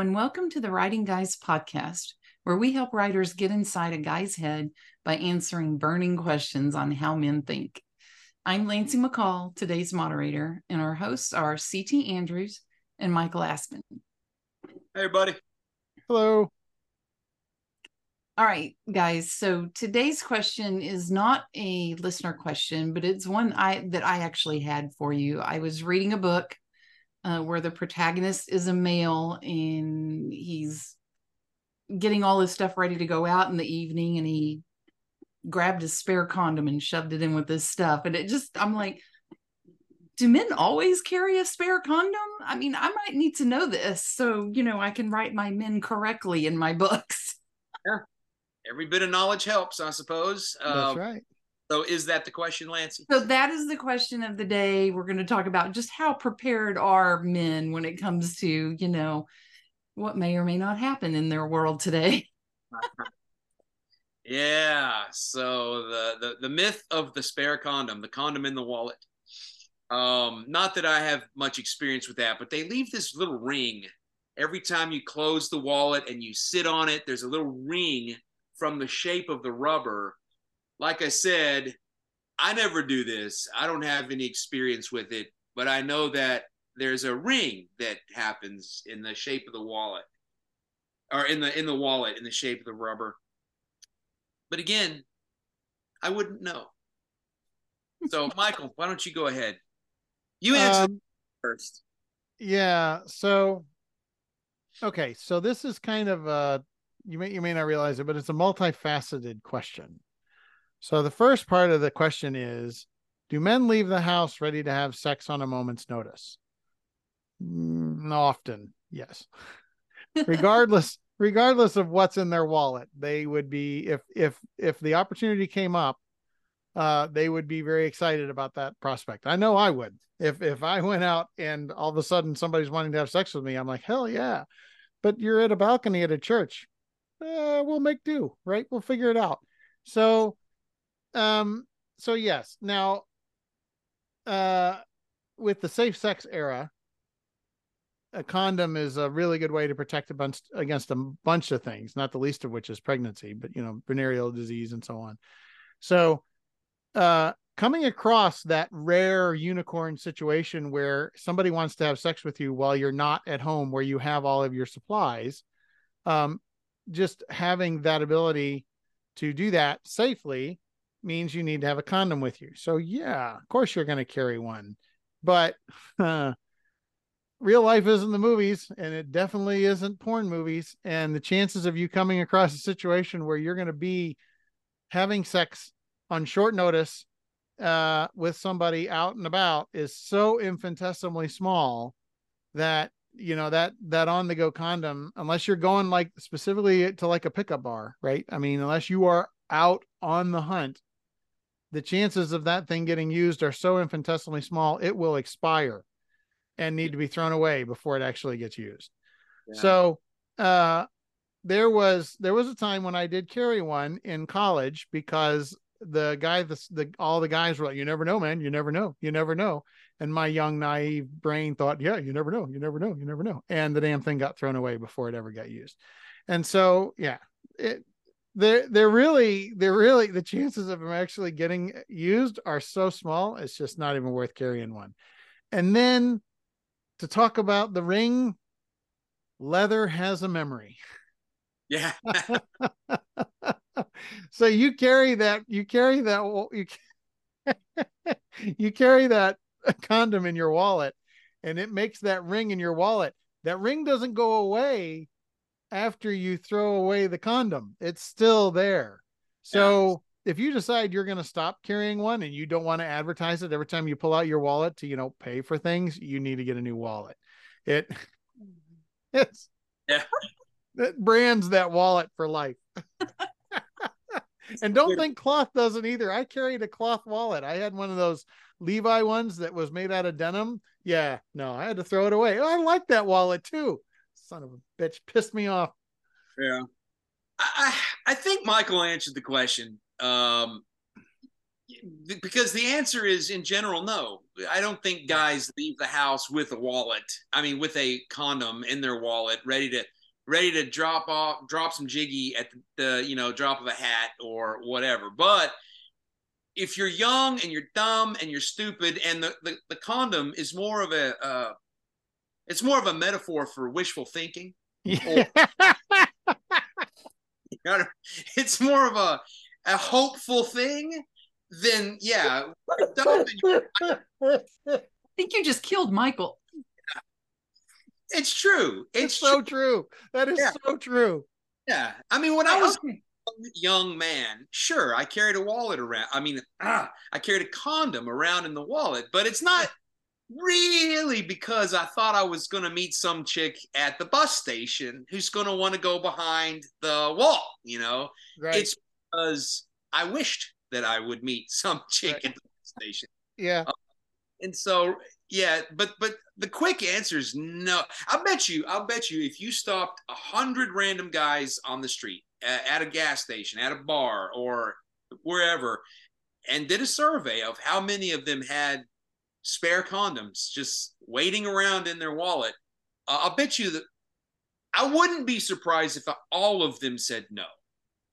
and welcome to the Writing Guys podcast, where we help writers get inside a guy's head by answering burning questions on how men think. I'm Lancy McCall, today's moderator, and our hosts are CT Andrews and Michael Aspen. Hey, everybody. Hello. All right, guys. So today's question is not a listener question, but it's one I that I actually had for you. I was reading a book uh, where the protagonist is a male and he's getting all his stuff ready to go out in the evening, and he grabbed his spare condom and shoved it in with his stuff, and it just I'm like. Do men always carry a spare condom? I mean, I might need to know this so, you know, I can write my men correctly in my books. Yeah every bit of knowledge helps, I suppose. That's uh, right. So, is that the question, Lancy? So, that is the question of the day. We're going to talk about just how prepared are men when it comes to, you know, what may or may not happen in their world today. yeah. So, the, the, the myth of the spare condom, the condom in the wallet. Um, not that I have much experience with that, but they leave this little ring every time you close the wallet and you sit on it. There's a little ring from the shape of the rubber. Like I said, I never do this. I don't have any experience with it, but I know that there's a ring that happens in the shape of the wallet or in the in the wallet in the shape of the rubber. But again, I wouldn't know. So, Michael, why don't you go ahead? You answer um, first. Yeah. So, okay. So this is kind of a you may you may not realize it, but it's a multifaceted question. So the first part of the question is do men leave the house ready to have sex on a moment's notice? Mm, often, yes. regardless regardless of what's in their wallet, they would be if if if the opportunity came up, uh they would be very excited about that prospect. I know I would. If if I went out and all of a sudden somebody's wanting to have sex with me, I'm like, "Hell yeah." But you're at a balcony at a church eh, we'll make do, right? We'll figure it out. So, um, so yes. Now, uh, with the safe sex era, a condom is a really good way to protect a bunch against a bunch of things, not the least of which is pregnancy, but you know, venereal disease and so on. So, uh, coming across that rare unicorn situation where somebody wants to have sex with you while you're not at home where you have all of your supplies um, just having that ability to do that safely means you need to have a condom with you. So yeah, of course you're going to carry one, but uh, real life isn't the movies, and it definitely isn't porn movies. And the chances of you coming across a situation where you're going to be having sex on short notice uh, with somebody out and about is so infinitesimally small that you know that that on the go condom unless you're going like specifically to like a pickup bar right i mean unless you are out on the hunt the chances of that thing getting used are so infinitesimally small it will expire and need to be thrown away before it actually gets used. Yeah. so uh there was there was a time when i did carry one in college because the guy the, the all the guys were like you never know man. You never know. You never know. And my young naive brain thought yeah you never know. You never know. You never know. And the damn thing got thrown away before it ever got used. And so yeah it they're they're really they're really the chances of them actually getting used are so small it's just not even worth carrying one. And then to talk about the ring leather has a memory. Yeah. So you carry that you carry that you you carry that condom in your wallet and it makes that ring in your wallet. That ring doesn't go away after you throw away the condom it's still there so if you decide you're going to stop carrying one and you don't want to advertise it every time you pull out your wallet to you know pay for things you need to get a new wallet it it's yeah it brands that wallet for life and don't think cloth doesn't either. I carried a cloth wallet. I had one of those Levi ones that was made out of denim. Yeah, no, I had to throw it away. Oh, I like that wallet too. Son of a bitch, pissed me off. Yeah, I I think Michael answered the question. Um, because the answer is in general no i don't think guys leave the house with a wallet i mean with a condom in their wallet ready to ready to drop off drop some jiggy at the, the you know drop of a hat or whatever but if you're young and you're dumb and you're stupid and the, the, the condom is more of a uh, it's more of a metaphor for wishful thinking Yeah. know, it's more of a a hopeful thing than yeah dumb and you- I think you just killed Michael. it's true it's it's so true. true. That is Yeah. so true. yeah i mean when i was Okay. young man, sure, I carried a wallet around. I mean, ah, I carried a condom around in the wallet, but it's not really because I thought I was going to meet some chick at the bus station who's going to want to go behind the wall, you know? Right. It's because I wished that I would meet some chick Right. at the bus station. yeah. Um, and so, yeah, but but the quick answer is no. I'll bet you, I'll bet you, if you stopped a hundred random guys on the street, at, at a gas station, at a bar, or wherever, and did a survey of how many of them had spare condoms just waiting around in their wallet, uh, I'll bet you that I wouldn't be surprised if all of them said no.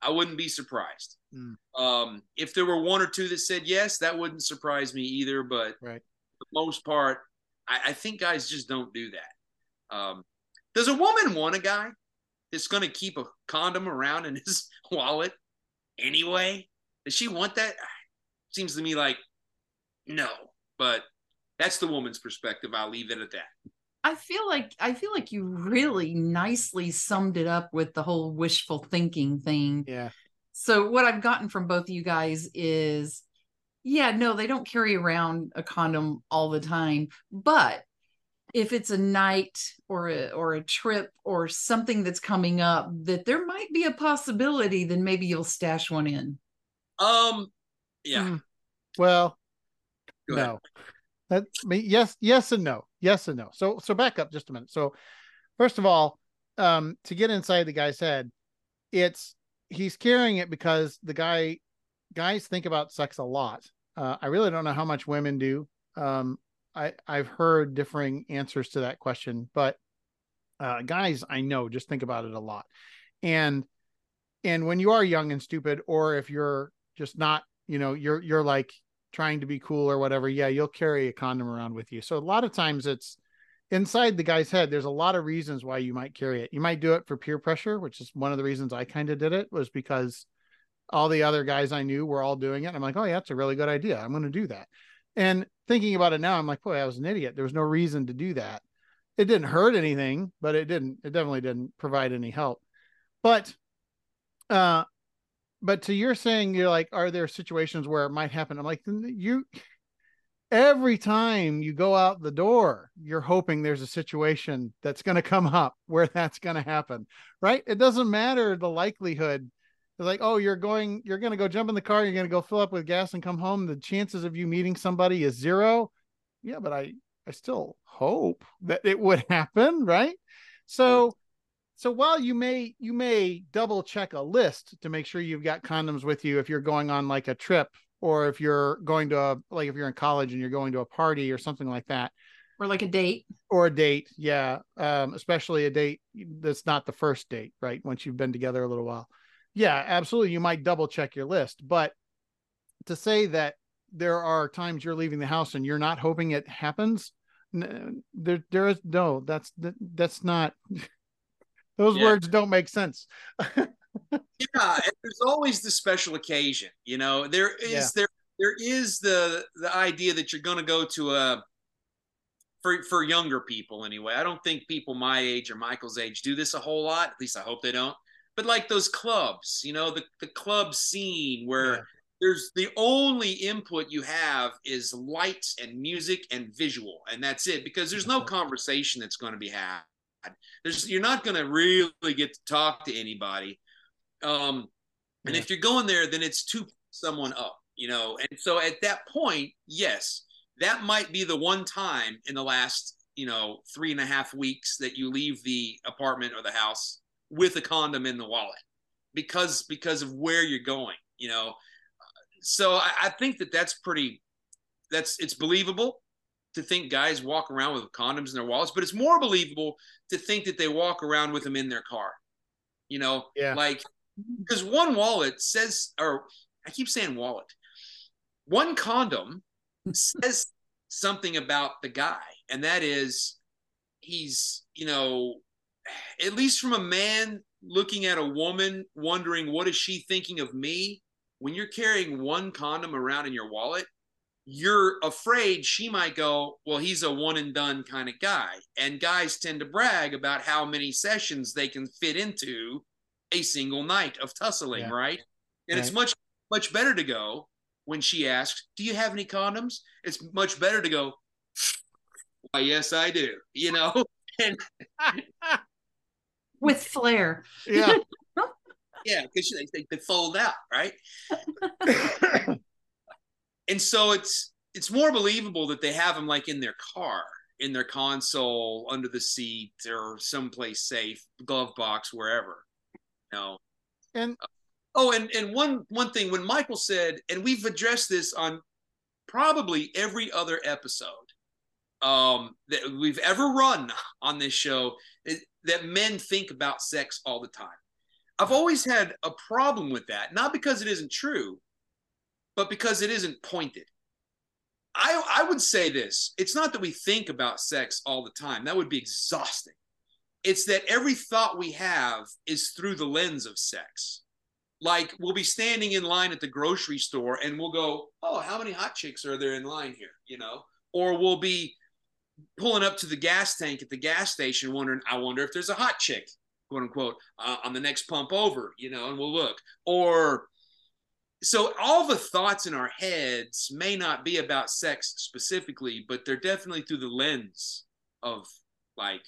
I wouldn't be surprised. Mm. Um, if there were one or two that said yes, that wouldn't surprise me either. But Right. for the most part, I, I think guys just don't do that. Um, does a woman want a guy that's going to keep a condom around in his wallet anyway? Does she want that? Seems to me like no, but that's the woman's perspective. I'll leave it at that. I feel like I feel like you really nicely summed it up with the whole wishful thinking thing. Yeah. So what I've gotten from both of you guys is yeah, no, they don't carry around a condom all the time, but if it's a night or a or a trip or something that's coming up that there might be a possibility then maybe you'll stash one in. Um, yeah. Mm. Well, Go ahead. no. That yes, yes and no. Yes and no. So so back up just a minute. So first of all, um, to get inside the guy's head, it's he's carrying it because the guy guys think about sex a lot. Uh, I really don't know how much women do. Um, I I've heard differing answers to that question, but uh, guys I know just think about it a lot. And and when you are young and stupid, or if you're just not, you know, you're you're like trying to be cool or whatever, yeah, you'll carry a condom around with you. So a lot of times it's inside the guy's head. There's a lot of reasons why you might carry it. You might do it for peer pressure, which is one of the reasons I kind of did it was because all the other guys I knew were all doing it. I'm like, oh yeah, that's a really good idea. I'm going to do that. And thinking about it now, I'm like, boy, I was an idiot. There was no reason to do that. It didn't hurt anything, but it didn't. It definitely didn't provide any help. But, uh, but to your saying, you're like, are there situations where it might happen? I'm like, you. Every time you go out the door, you're hoping there's a situation that's going to come up where that's going to happen, right? It doesn't matter the likelihood it's like, oh, you're going, you're going to go jump in the car, you're going to go fill up with gas and come home. The chances of you meeting somebody is zero. Yeah, but I, I still hope that it would happen, right? So, so while you may, you may double check a list to make sure you've got condoms with you if you're going on like a trip or if you're going to a, like if you're in college and you're going to a party or something like that Or like a date. or a date yeah um especially a date that's not the first date right once you've been together a little while yeah absolutely you might double check your list but to say that there are times you're leaving the house and you're not hoping it happens there there is no that's that's not those Yeah. words don't make sense yeah and there's always the special occasion you know there is Yeah. there there is the the idea that you're going to go to a for for younger people anyway i don't think people my age or michael's age do this a whole lot at least i hope they don't but like those clubs you know the the club scene where Yeah. there's the only input you have is lights and music and visual and that's it because there's no conversation that's going to be had there's you're not going to really get to talk to anybody. Um and Yeah. if you're going there then it's to someone up you know? And so at that point yes that might be the one time in the last you know three and a half weeks that you leave the apartment or the house with a condom in the wallet because because of where you're going you know? So I, I think that that's pretty that's it's believable to think guys walk around with condoms in their wallets, but it's more believable to think that they walk around with them in their car. You know, Yeah. like because one wallet says, or I keep saying wallet, one condom says something about the guy, and that is he's, you know, at least from a man looking at a woman, wondering what is she thinking of me. When you're carrying one condom around in your wallet, you're afraid she might go, well, he's a one and done kind of guy. And guys tend to brag about how many sessions they can fit into a single night of tussling, Yeah. right? And it's much, much better to go when she asks, Do you have any condoms? It's much better to go, Why, yes, I do, you know? And with flair. yeah. yeah, because they, they, they fold out, right? and so it's it's more believable that they have them like in their car in their console under the seat or someplace safe glove box wherever you know? And oh and and one one thing when michael said and we've addressed this on probably every other episode um that we've ever run on this show is that men think about sex all the time. I've always had a problem with that not because it isn't true but because it isn't pointed. I, I would say this it's not that we think about sex all the time. That would be exhausting. It's that every thought we have is through the lens of sex. Like we'll be standing in line at the grocery store and we'll go oh how many hot chicks are there in line here? You know? Or we'll be pulling up to the gas tank at the gas station wondering i wonder if there's a hot chick quote unquote uh, on the next pump over you know and we'll look. Or so all the thoughts in our heads may not be about sex specifically but they're definitely through the lens of like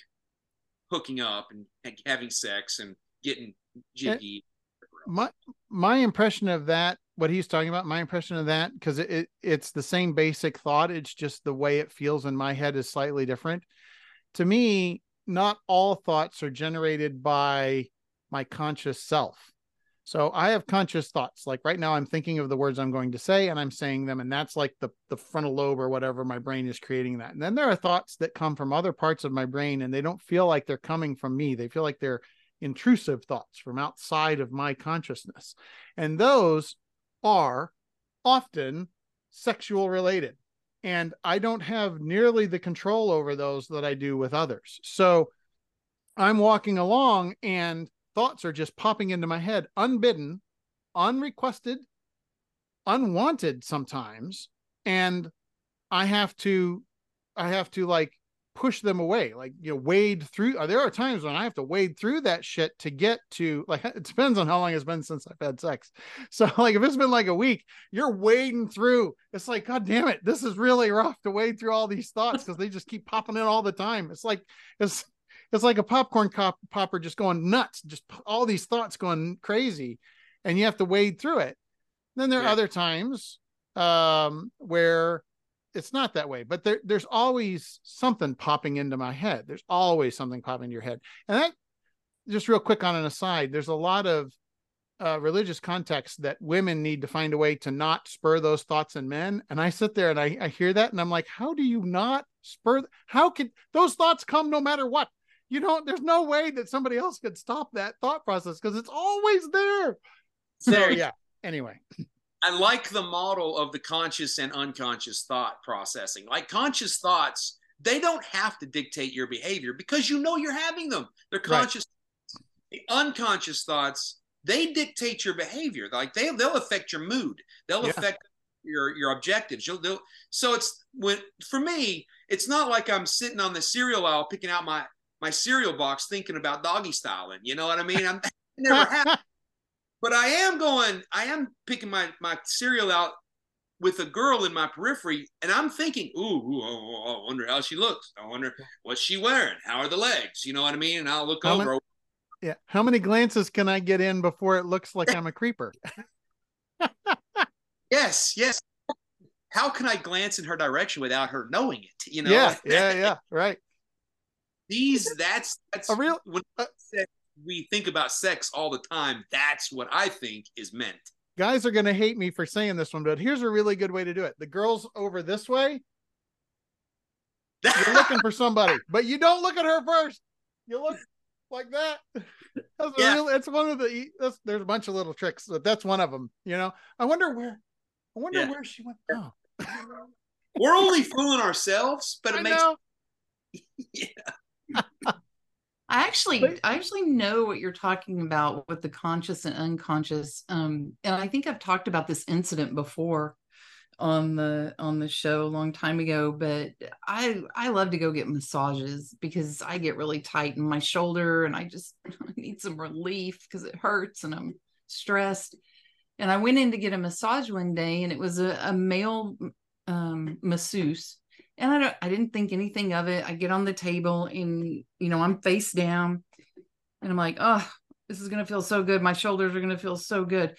hooking up and having sex and getting eh, jiggy. my my impression of that what he's talking about my impression of that because it, it it's the same basic thought it's just the way it feels in my head is slightly different. To me not all thoughts are generated by my conscious self so i have conscious thoughts like right now i'm thinking of the words i'm going to say and i'm saying them and that's like the the frontal lobe or whatever my brain is creating that and then there are thoughts that come from other parts of my brain and they don't feel like they're coming from me they feel like they're intrusive thoughts from outside of my consciousness. And those are often sexual related. And I don't have nearly the control over those that I do with others. So I'm walking along and thoughts are just popping into my head unbidden, unrequested, unwanted sometimes. And I have to, I have to like push them away like you know wade through uh, there are times when i have to wade through that shit to get to like it depends on how long it's been since i've had sex so like if it's been like a week you're wading through it's like god damn it this is really rough to wade through all these thoughts because they just keep popping in all the time it's like it's it's like a popcorn cop, popper just going nuts just all these thoughts going crazy and you have to wade through it. Then there are Yeah. other times um where it's not that way but there, there's always something popping into my head. There's always something popping into your head. And that just real quick on an aside there's a lot of uh, religious context that women need to find a way to not spur those thoughts in men. And i sit there and I, I hear that and i'm like how do you not spur how can those thoughts come no matter what you don't there's no way that somebody else could stop that thought process because it's always there so There- yeah anyway I like the model of the conscious and unconscious thought processing. Like conscious thoughts, they don't have to dictate your behavior because you know you're having them. They're Right. conscious. The unconscious thoughts, they dictate your behavior. Like they they'll affect your mood. They'll Yeah. affect your your objectives. You'll, they'll, so it's when for me, it's not like I'm sitting on the cereal aisle picking out my my cereal box thinking about doggy styling. You know what I mean? I'm never happened but I am going, I am picking my my cereal out with a girl in my periphery, and I'm thinking, ooh, ooh oh, oh, oh I wonder how she looks. I wonder what's she wearing. How are the legs? You know what I mean? And I'll look How over. yeah how many glances can i get in before it looks like i'm a creeper yes, yes. How can I glance in her direction without her knowing it? You know? yeah yeah yeah right These that's that's a real when uh, we think about sex all the time. That's what I think is meant. guys are gonna hate me for saying this one, but here's a really good way to do it. The girls over this way, you're looking for somebody, but you don't look at her first. You look like that. That's Yeah. really, it's one of the. e, That's, there's a bunch of little tricks, but that's one of them. You know, I wonder where. I wonder Yeah. where she went. Oh, We're only fooling ourselves, but it I makes know. I actually I actually know what you're talking about with the conscious and unconscious. Um, and I think I've talked about this incident before on the on the show a long time ago, but I I love to go get massages because I get really tight in my shoulder and I just need some relief because it hurts and I'm stressed. And I went in to get a massage one day and it was a, a male um masseuse and I don't I didn't think anything of it. I get on the table and you know, I'm face down and I'm like, oh, this is gonna feel so good. My shoulders are gonna feel so good.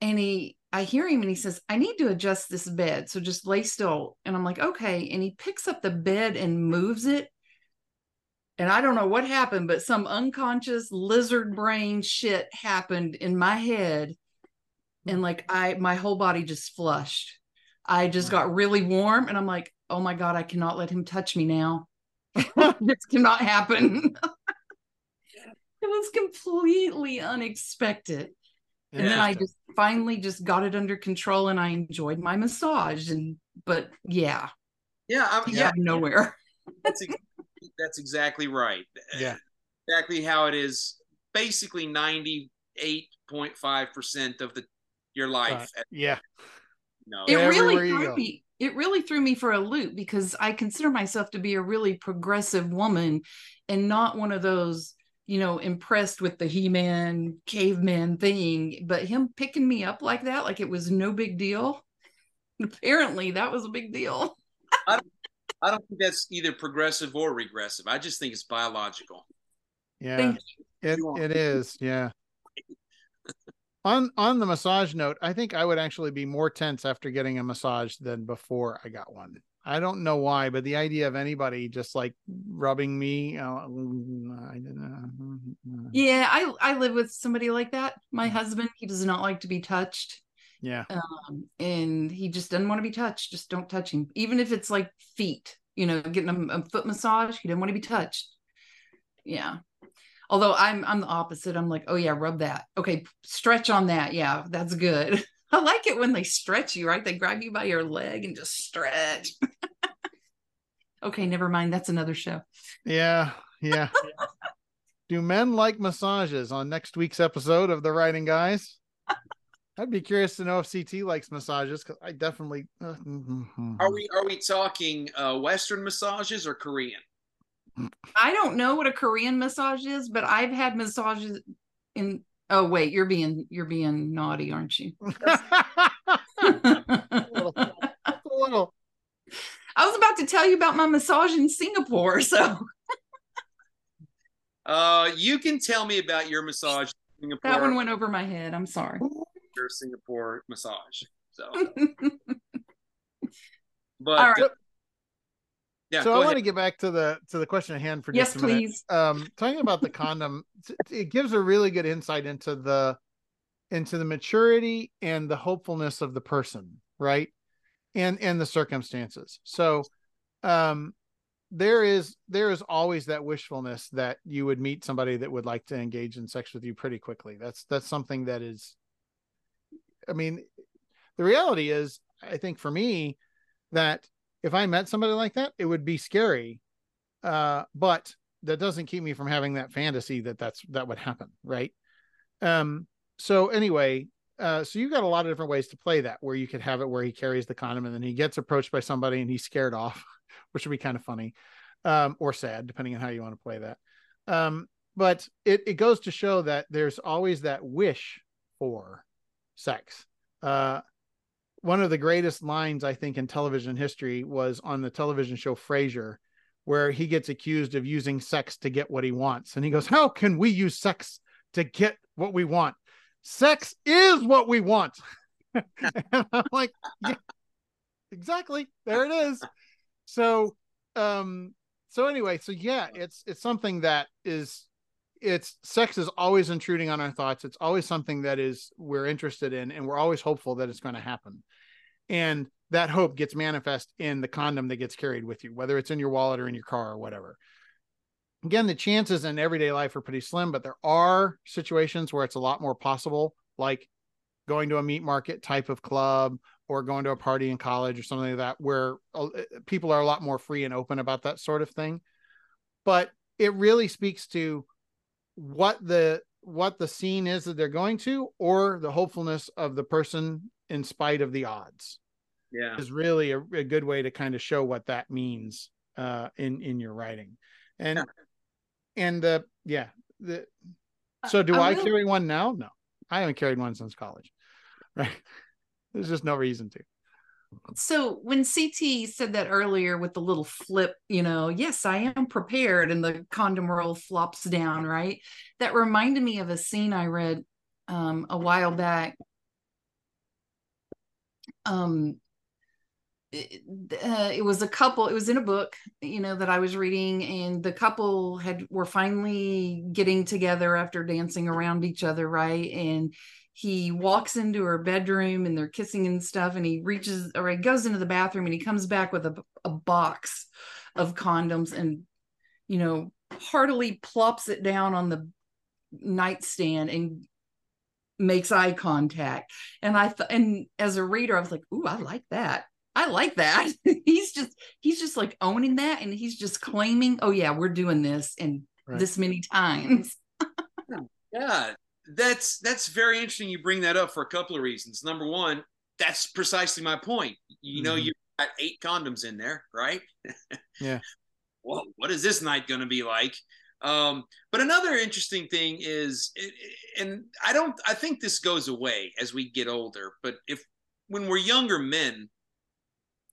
And he I hear him and he says, I need to adjust this bed. So just lay still. And I'm like, okay. And he picks up the bed and moves it. And I don't know what happened, but some unconscious lizard brain shit happened in my head. And like I my whole body just flushed. I just got really warm and I'm like, oh my God, I cannot let him touch me now. this cannot happen. it was completely unexpected. And then I just finally just got it under control and I enjoyed my massage. And but yeah, yeah, I'm, came yeah, nowhere. that's ex- that's exactly right. Yeah. exactly how it is. Basically, ninety eight point five percent of the your life. Right. Yeah. No, it really Everywhere you threw go. Me it really threw me for a loop because i consider myself to be a really progressive woman and not one of those you know impressed with the he-man caveman thing but him picking me up like that like it was no big deal apparently that was a big deal I don't think that's either progressive or regressive. I just think it's biological. Yeah. Thank It You are. it is, yeah. On on the massage note, I think I would actually be more tense after getting a massage than before I got one. I don't know why, but the idea of anybody just like rubbing me, uh, I don't know. yeah i i live with somebody like that my husband he does not like to be touched yeah, um, and he just doesn't want to be touched. Just don't touch him, even if it's like feet. You know, getting a, a foot massage, he doesn't want to be touched. Yeah. Although I'm I'm the opposite. I'm like, oh yeah, rub that. Okay, stretch on that. Yeah, that's good. I like it when they stretch you, right? They grab you by your leg and just stretch. okay, never mind. That's another show. yeah, yeah. Do men like massages on next week's episode of the Writing Guys? I'd be curious to know if CT likes massages because I definitely. Uh, mhm. Are we are we talking uh, Western massages or Korean? I don't know what a Korean massage is, but I've had massages in. Oh wait, you're being you're being naughty, aren't you? a little. I was about to tell you about my massage in Singapore. So Uh, you can tell me about your massage in Singapore. that one went over my head. I'm sorry. your Singapore massage. So, All but right. Yeah, so go I want to get back to the to the question at hand for yes, just a minute. please. Um, talking about the condom, it gives a really good insight into the into the maturity and the hopefulness of the person, right? And and the circumstances. So, um, there is there is always that wishfulness that you would meet somebody that would like to engage in sex with you pretty quickly. That's that's something that is. I mean, the reality is, I think for me, that if I met somebody like that, it would be scary. Uh, but that doesn't keep me from having that fantasy that that's that would happen, right? Um. So anyway, uh, so you've got a lot of different ways to play that, where you could have it where he carries the condom and then he gets approached by somebody and he's scared off, which would be kind of funny, um, or sad, depending on how you want to play that. Um, but it it goes to show that there's always that wish for sex. Uh, one of the greatest lines I think in television history was on the television show Frasier, where he gets accused of using sex to get what he wants, and he goes, "How can we use sex to get what we want? Sex is what we want." and I'm like, yeah, exactly. There it is. So, um, so anyway, so yeah, it's it's something that is it's sex is always intruding on our thoughts. It's always something that is we're interested in, and we're always hopeful that it's going to happen. And that hope gets manifest in the condom that gets carried with you, whether it's in your wallet or in your car or whatever. Again, the chances in everyday life are pretty slim, but there are situations where it's a lot more possible, like going to a meat market type of club or going to a party in college or something like that, where uh, people are a lot more free and open about that sort of thing. But it really speaks to what the what the scene is that they're going to or the hopefulness of the person in spite of the odds yeah. is really a, a good way to kind of show what that means uh in in your writing. And Yeah. and uh yeah the so do I i, carry one now? No i haven't carried one since college. Right there's just no reason to So when CT said that earlier with the little flip, you know, yes, I am prepared, and the condom roll flops down, right? That reminded me of a scene I read um, a while back. Um, it, uh, it was a couple. It was in a book, you know, that I was reading, and the couple had were finally getting together after dancing around each other, right? And he walks into her bedroom and they're kissing and stuff and he reaches or he goes into the bathroom and he comes back with a, a box of condoms and you know heartily plops it down on the nightstand and makes eye contact. And i th- and as a reader i was like ooh i like that. I like that. He's just he's just like owning that and he's just claiming oh yeah we're doing this and Right. this many times. Oh, yeah, that's that's very interesting. You bring that up for a couple of reasons. Number one, that's precisely my point. You know, Mhm. you've got eight condoms in there, right? Yeah. Well, what is this night going to be like? Um, but another interesting thing is, and I don't, I think this goes away as we get older. But if when we're younger men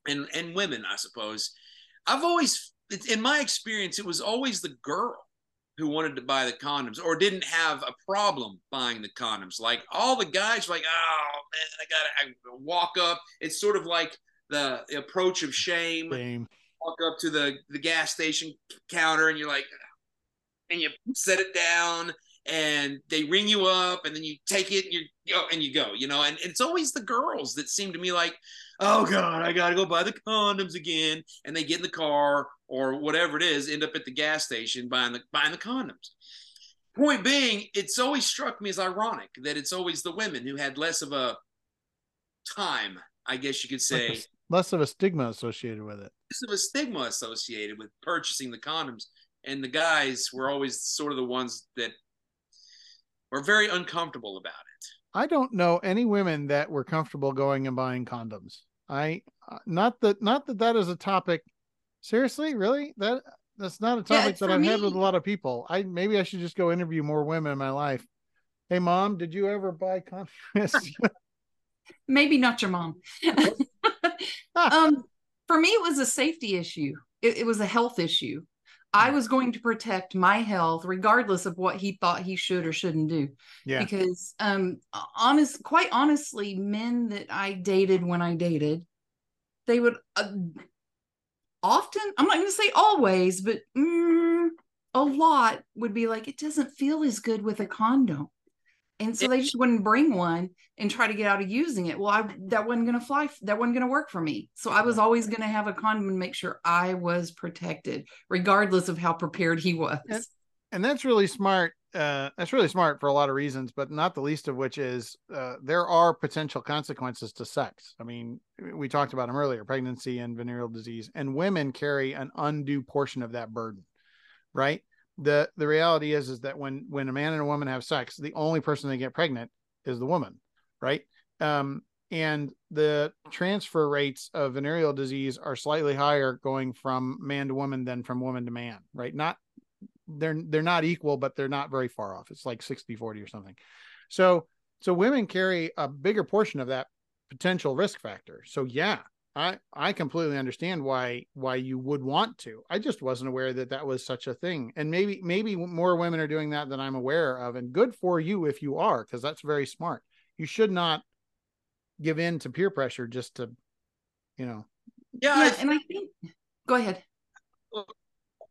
and and women, I suppose, I've always, in my experience, it was always the girl who wanted to buy the condoms or didn't have a problem buying the condoms. Like all the guys, like, oh man, I gotta I walk up. It's sort of like the approach of shame. Same. Walk up to the the gas station counter and you're like, and you set it down and they ring you up and then you take it and you go and you go, you know. And, and it's always the girls that seem to me like, oh god, I gotta go buy the condoms again. And they get in the car or whatever it is, end up at the gas station buying the buying the condoms. Point being, it's always struck me as ironic that it's always the women who had less of a time, I guess you could say, a- less of a stigma associated with it less of a stigma associated with purchasing the condoms. And the guys were always sort of the ones that were very uncomfortable about it. I don't know any women that were comfortable going and buying condoms. I uh, not that not that that is a topic. Seriously, really that that's not a Yeah, topic that I've had with a lot of people. I maybe I should just go interview more women in my life. Hey, mom, did you ever buy condoms? maybe not your mom. um, for me, it was a safety issue. It, it was a health issue. I was going to protect my health, regardless of what he thought he should or shouldn't do. yeah, Because, um, honest, quite honestly, men that I dated when I dated, they would uh, often. I'm not going to say always, but mm, a lot would be like, it doesn't feel as good with a condom. And so they just wouldn't bring one and try to get out of using it. Well, I that wasn't gonna fly. That wasn't gonna work for me. So I was always gonna have a condom and make sure I was protected, regardless of how prepared he was. And- and that's really smart. Uh, that's really smart for a lot of reasons, but not the least of which is uh, there are potential consequences to sex. I mean, we talked about them earlier: pregnancy and venereal disease, and women carry an undue portion of that burden, right? the The reality is is that when when a man and a woman have sex, the only person they get pregnant is the woman, right? Um, and the transfer rates of venereal disease are slightly higher going from man to woman than from woman to man, right? Not they're they're not equal but they're not very far off. It's like 60 40 or something. So so women carry a bigger portion of that potential risk factor. So yeah i i completely understand why why you would want to. I just wasn't aware that that was such a thing. And maybe maybe more women are doing that than i'm aware of. And good for you if you are because that's very smart. You should not give in to peer pressure just to you know. Yeah, Yeah, and I think. Go ahead.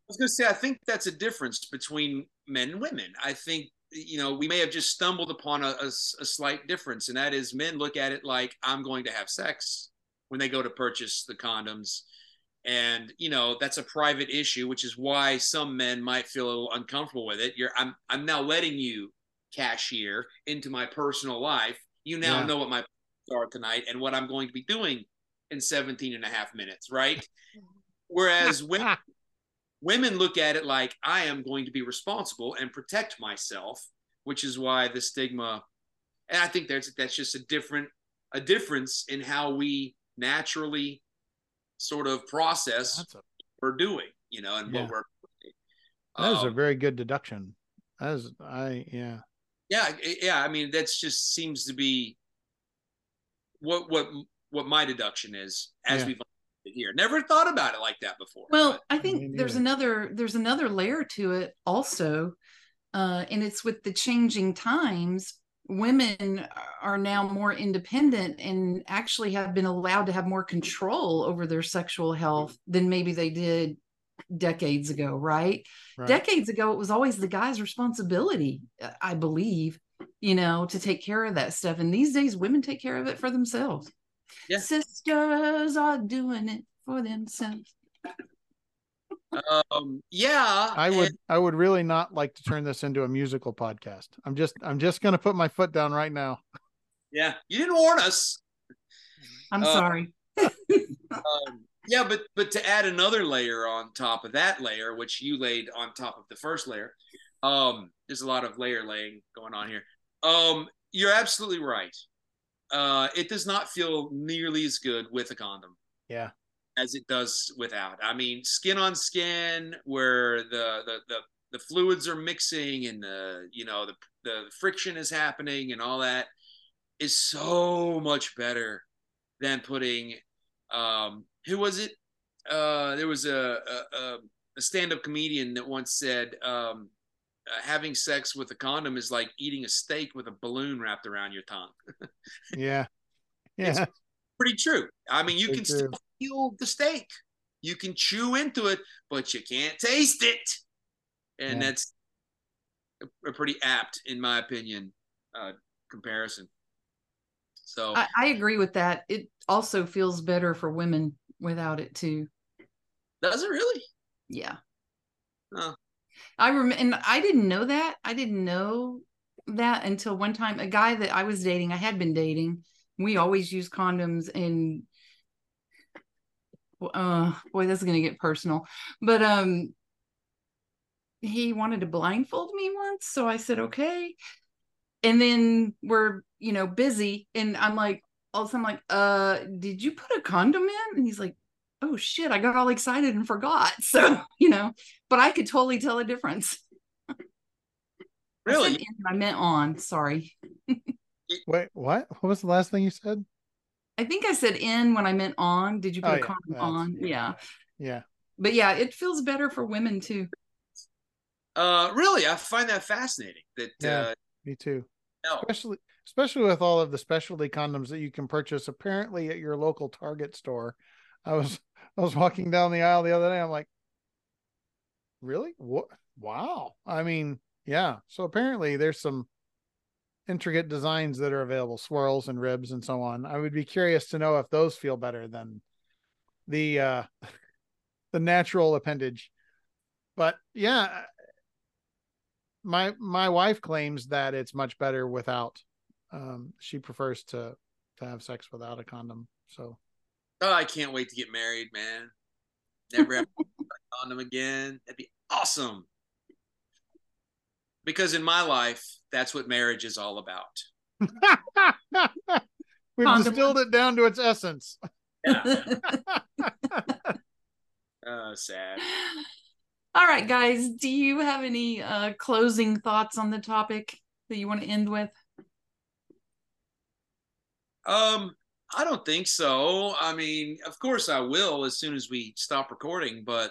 I was going to say, I think that's a difference between men and women. I think you know we may have just stumbled upon a, a, a slight difference, and that is men look at it like I'm going to have sex when they go to purchase the condoms and you know that's a private issue which is why some men might feel a little uncomfortable with it you're i'm i'm now letting you cashier into my personal life you now Yeah. know what my plans are tonight and what i'm going to be doing in 17 and a half minutes right whereas women women look at it like i am going to be responsible and protect myself which is why the stigma and i think that's that's just a different a difference in how we naturally sort of process a, what we're doing you know and Yeah. what we're that is a Um, very good deduction. That is, I yeah. yeah yeah i mean that's just seems to be what what what my deduction is as Yeah. we've here never thought about it like that before Well, but- I think there's another there's another layer to it also, uh, and it's with the changing times. Women are now more independent and actually have been allowed to have more control over their sexual health than maybe they did decades ago, right? Right. Decades ago, it was always the guy's responsibility, uh, I believe, you know, to take care of that stuff. And these days, women take care of it for themselves. Yeah. Sisters are doing it for themselves. um yeah I would and- I would really not like to turn this into a musical podcast. I'm just I'm just gonna put my foot down right now. yeah you didn't warn us I'm Uh, sorry. um, yeah, but but to add another layer on top of that layer, which you laid on top of the first layer, um, there's a lot of layer laying going on here. Um, you're absolutely right. Uh, it does not feel nearly as good with a condom Yeah. as it does without. I mean, skin on skin, where the the the, the fluids are mixing and the you know the the friction is happening and all that is so much better than putting um who was it uh there was a a, a- stand-up comedian that once said um uh, having sex with a condom is like eating a steak with a balloon wrapped around your tongue Yeah. It's- pretty true i mean you Very can still feel the steak you can chew into it but you can't taste it and Yeah. that's a, a pretty apt in my opinion uh comparison so I, I agree with that. It also feels better for women without it too. does it really Yeah. Huh. I remember, and I didn't know that. I didn't know that until one time a guy that I was dating, I had been dating, we always use condoms and uh boy, this is gonna get personal. But um he wanted to blindfold me once, so I said okay. And then we're, you know, busy and I'm like, all of a sudden I'm like, uh, did you put a condom in? And he's like, oh shit, I got all excited and forgot. So, you know, but I could totally tell a difference. I said really in, I meant on. Sorry. Wait, what? What was the last thing you said? I think I said in when I meant on. Did you put Oh, a yeah, condom on? Yeah. Yeah. But yeah, it feels better for women too. Uh, really, I find that fascinating. That Yeah. uh, Me too. no, Especially especially with all of the specialty condoms that you can purchase apparently at your local Target store. I was I was walking down the aisle the other day. I'm like, really? What? Wow. I mean, yeah. So apparently there's some intricate designs that are available, swirls and ribs and so on. I would be curious to know if those feel better than the uh the natural appendage. But yeah, my my wife claims that it's much better without. Um, she prefers to to have sex without a condom. So oh, I can't wait to get married, man. Never have to on them again. That'd be awesome. Because in my life, that's what marriage is all about. we've Condom. distilled it down to its essence. Uh, sad. All right, guys. Do you have any uh closing thoughts on the topic that you want to end with? Um, I don't think so. I mean, of course I will as soon as we stop recording, but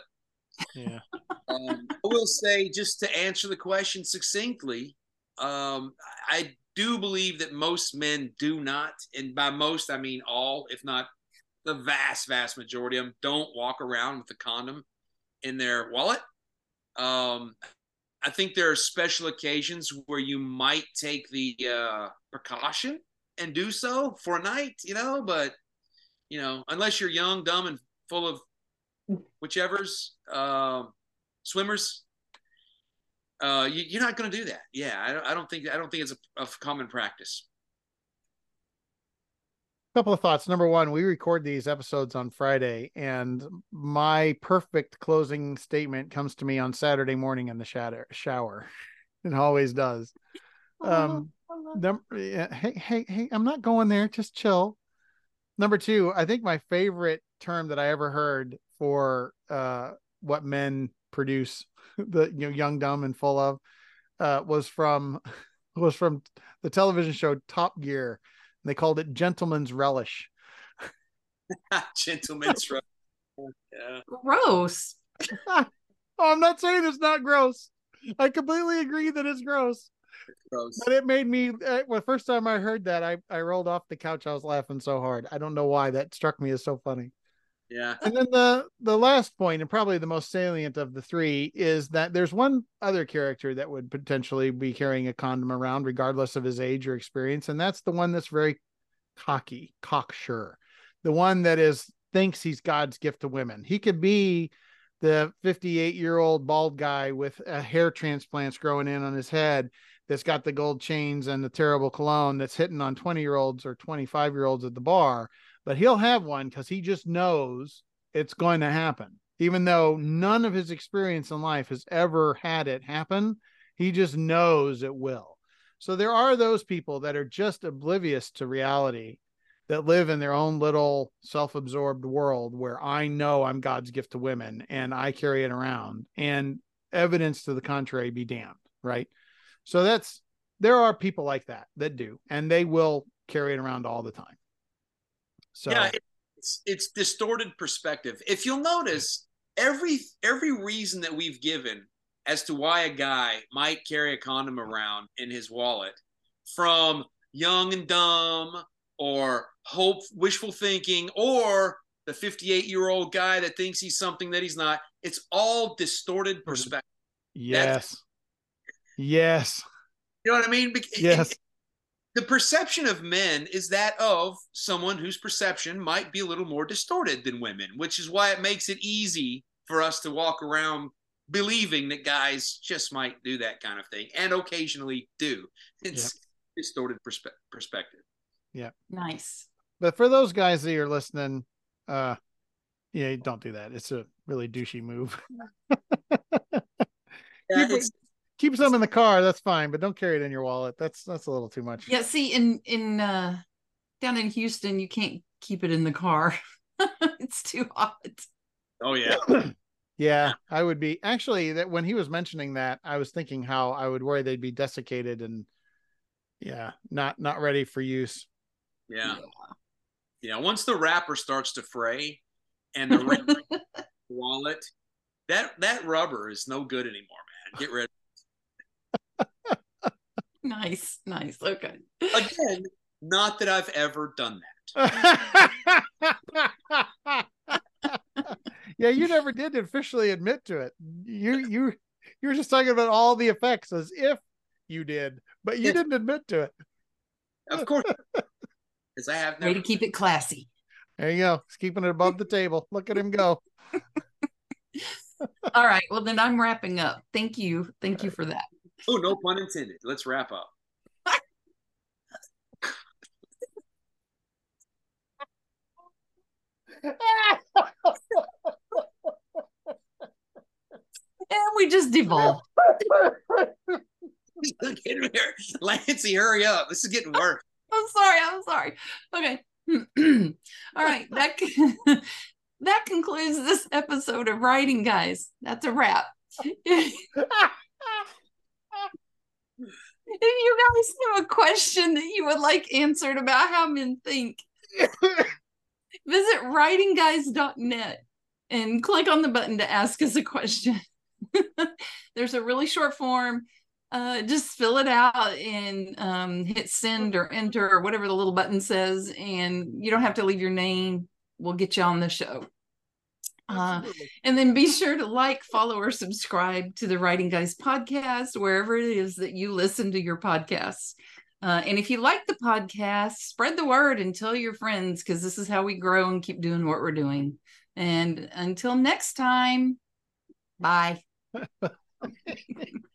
Yeah. um, I will say just to answer the question succinctly, um, I do believe that most men do not, and by most I mean all, if not the vast, vast majority of them, don't walk around with a condom in their wallet. Um, I think there are special occasions where you might take the uh, precaution and do so for a night, you know, but you know, unless you're young, dumb, and full of whichever's uh, swimmers, uh, you, are not going to do that. Yeah, I, I, don't think I don't think it's a, a common practice couple of thoughts. Number one, we record these episodes on Friday, and my perfect closing statement comes to me on Saturday morning in the shower. Shower, it always does. Um, number, hey, hey, hey, I'm not going there. Just chill. Number two, I think my favorite term that I ever heard for uh, what men produce, the you know, young, dumb, and full of, uh, was from was from the television show Top Gear And they called it Gentleman's Relish. Gentleman's Relish. Yeah. Gross. oh, I'm not saying it's not gross. I completely agree that it's gross. Gross. But it made me. Uh, well, first time I heard that, I I rolled off the couch. I was laughing so hard. I don't know why that struck me as so funny. Yeah. And then the the last point, and probably the most salient of the three, is that there's one other character that would potentially be carrying a condom around, regardless of his age or experience, and that's the one that's very cocky, cocksure, the one that is thinks he's God's gift to women. He could be the 58 year old bald guy with a hair transplants growing in on his head that's got the gold chains and the terrible cologne that's hitting on 20 year olds or 25 year olds at the bar but he'll have one because he just knows it's going to happen. Even though none of his experience in life has ever had it happen, he just knows it will. So there are those people that are just oblivious to reality that live in their own little self-absorbed world where I know I'm God's gift to women and I carry it around and evidence to the contrary be damned, right? So that's there are people like that that do and they will carry it around all the time. So yeah, it's it's distorted perspective. If you'll notice, every every reason that we've given as to why a guy might carry a condom around in his wallet, from young and dumb, or hope wishful thinking, or the 58 year old guy that thinks he's something that he's not. It's all distorted mm-hmm. perspective. Yes. That's, yes. You know what I mean? Yes the perception of men is that of someone whose perception might be a little more distorted than women, which is why it makes it easy for us to walk around believing that guys just might do that kind of thing and occasionally do. It's yep. distorted perspe- perspective. Yeah. Nice. But for those guys that are listening, uh yeah, don't do that. It's a really douchey move. yeah, it's, keep some in the car that's fine but don't carry it in your wallet. That's that's a little too much. Yeah see in in uh down in houston you can't keep it in the car. It's too hot. Oh yeah. Yeah i would be actually that when he was mentioning that i was thinking how i would worry they'd be desiccated and yeah not not ready for use. Yeah. Yeah. Once the wrapper starts to fray and the wallet that that rubber is no good anymore man. Get rid Nice, nice. Okay. Again, not that I've ever done that. yeah, you never did officially admit to it. You you you were just talking about all the effects as if you did, but you didn't admit to it. Of course. Because I have never... way to keep it classy. There you go. He's keeping it above the table. Look at him go. all right. Well, then I'm wrapping up. Thank you. Thank you for that. Oh, no pun intended. Let's wrap up. and we just devolved. Lancy, hurry up. This is getting worse. I'm sorry. I'm sorry. Okay. All right. That that concludes this episode of Writing Guys. That's a wrap. if you guys have a question that you would like answered about how men think, visit writingguys.net and click on the button to ask us a question. There's a really short form. Uh, just fill it out and um, hit send or enter or whatever the little button says, and you don't have to leave your name. We'll get you on the show. Uh, and then be sure to like, follow, or subscribe to the Writing Guys podcast, wherever it is that you listen to your podcasts. Uh, and if you like the podcast, spread the word and tell your friends because this is how we grow and keep doing what we're doing. And until next time, bye.